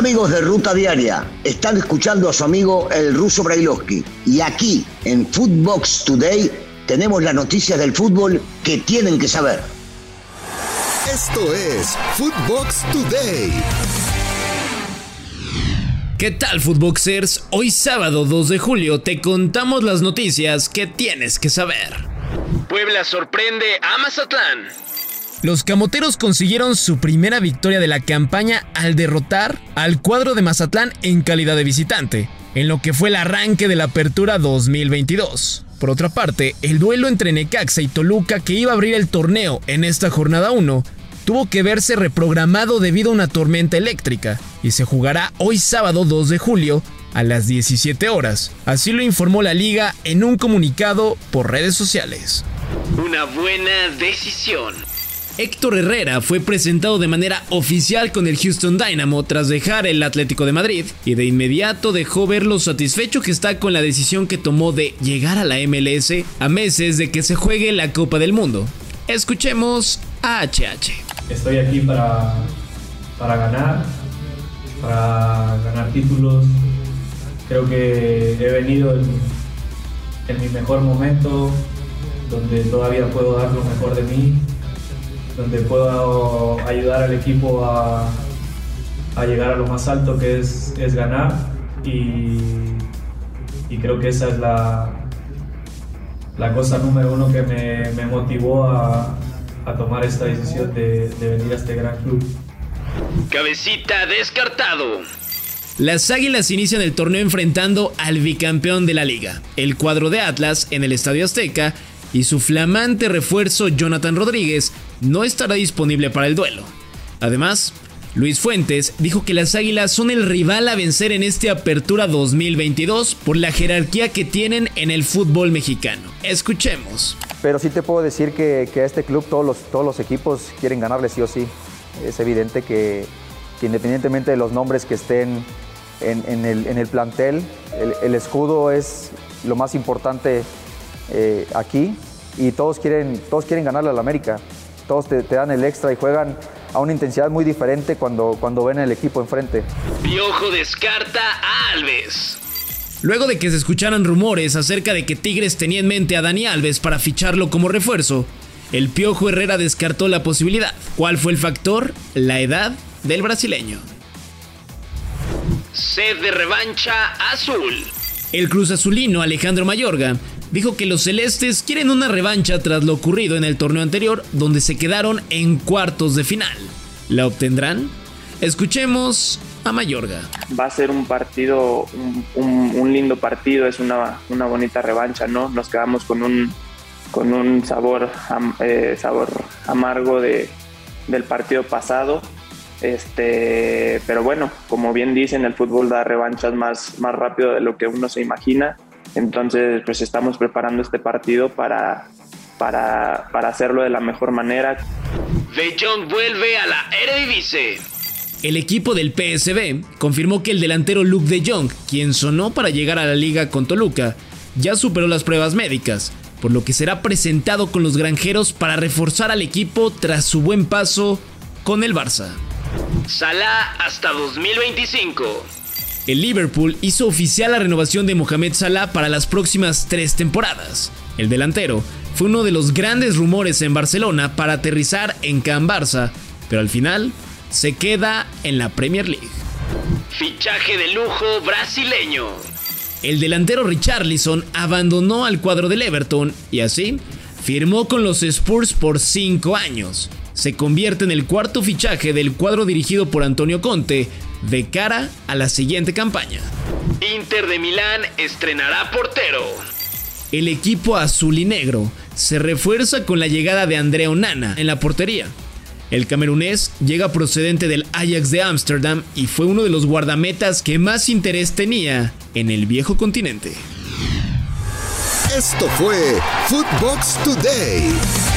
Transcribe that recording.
Amigos de Ruta Diaria, están escuchando a su amigo el ruso Brailovsky y aquí en Footbox Today tenemos las noticias del fútbol que tienen que saber. Esto es Footbox Today. ¿Qué tal, Footboxers? Hoy sábado 2 de julio te contamos las noticias que tienes que saber. Puebla sorprende a Mazatlán. Los camoteros consiguieron su primera victoria de la campaña al derrotar al cuadro de Mazatlán en calidad de visitante, en lo que fue el arranque de la apertura 2022. Por otra parte, el duelo entre Necaxa y Toluca que iba a abrir el torneo en esta jornada 1 tuvo que verse reprogramado debido a una tormenta eléctrica y se jugará hoy sábado 2 de julio a las 17 horas. Así lo informó la liga en un comunicado por redes sociales. Una buena decisión. Héctor Herrera fue presentado de manera oficial con el Houston Dynamo tras dejar el Atlético de Madrid y de inmediato dejó ver lo satisfecho que está con la decisión que tomó de llegar a la MLS a meses de que se juegue la Copa del Mundo. Escuchemos a HH. Estoy aquí para, para ganar, para ganar títulos. Creo que he venido en, en mi mejor momento, donde todavía puedo dar lo mejor de mí donde puedo ayudar al equipo a, llegar a lo más alto que es, es ganar y, creo que esa es la, la cosa número uno que me, motivó a, tomar esta decisión de, de venir a este gran club. Cabecita descartado. Las Águilas inician el torneo enfrentando al bicampeón de la liga, el cuadro de Atlas en el Estadio Azteca, y su flamante refuerzo Jonathan Rodríguez no estará disponible para el duelo. Además, Luis Fuentes dijo que las Águilas son el rival a vencer en este Apertura 2022 por la jerarquía que tienen en el fútbol mexicano. Escuchemos. Pero sí te puedo decir que, a este club todos los, equipos quieren ganarle sí o sí. Es evidente que, independientemente de los nombres que estén en, el, plantel, el, escudo es lo más importante eh, aquí y todos quieren, todos quieren ganarle al América todos te, dan el extra y juegan a una intensidad muy diferente cuando, cuando ven el equipo enfrente. Piojo descarta a Alves. Luego de que se escucharan rumores acerca de que Tigres tenía en mente a Dani Alves para ficharlo como refuerzo, el Piojo Herrera descartó la posibilidad. ¿Cuál fue el factor? La edad del brasileño. Sed de revancha azul. El cruz azulino Alejandro Mayorga dijo que los celestes quieren una revancha tras lo ocurrido en el torneo anterior, donde se quedaron en cuartos de final. ¿La obtendrán? Escuchemos a Mayorga. Va a ser un partido, un, lindo partido, es una, bonita revancha, ¿no? Nos quedamos con un, con un sabor, eh, sabor amargo de, del partido pasado. Este, pero bueno, como bien dicen, el fútbol da revanchas más, más rápido de lo que uno se imagina. Entonces, pues estamos preparando este partido para, para, hacerlo de la mejor manera. De Jong vuelve a la Eredivisie. El equipo del PSB confirmó que el delantero Luke de Jong, quien sonó para llegar a la liga con Toluca, ya superó las pruebas médicas, por lo que será presentado con los granjeros para reforzar al equipo tras su buen paso con el Barça. Salah hasta 2025. El Liverpool hizo oficial la renovación de Mohamed Salah para las próximas tres temporadas. El delantero fue uno de los grandes rumores en Barcelona para aterrizar en Can Barça, pero al final se queda en la Premier League. Fichaje de lujo brasileño. El delantero Richarlison abandonó al cuadro del Everton y así firmó con los Spurs por cinco años. Se convierte en el cuarto fichaje del cuadro dirigido por Antonio Conte de cara a la siguiente campaña. Inter de Milán estrenará portero. El equipo azul y negro se refuerza con la llegada de Andrea Onana en la portería. El camerunés llega procedente del Ajax de Ámsterdam y fue uno de los guardametas que más interés tenía en el viejo continente. Esto fue Footbox Today.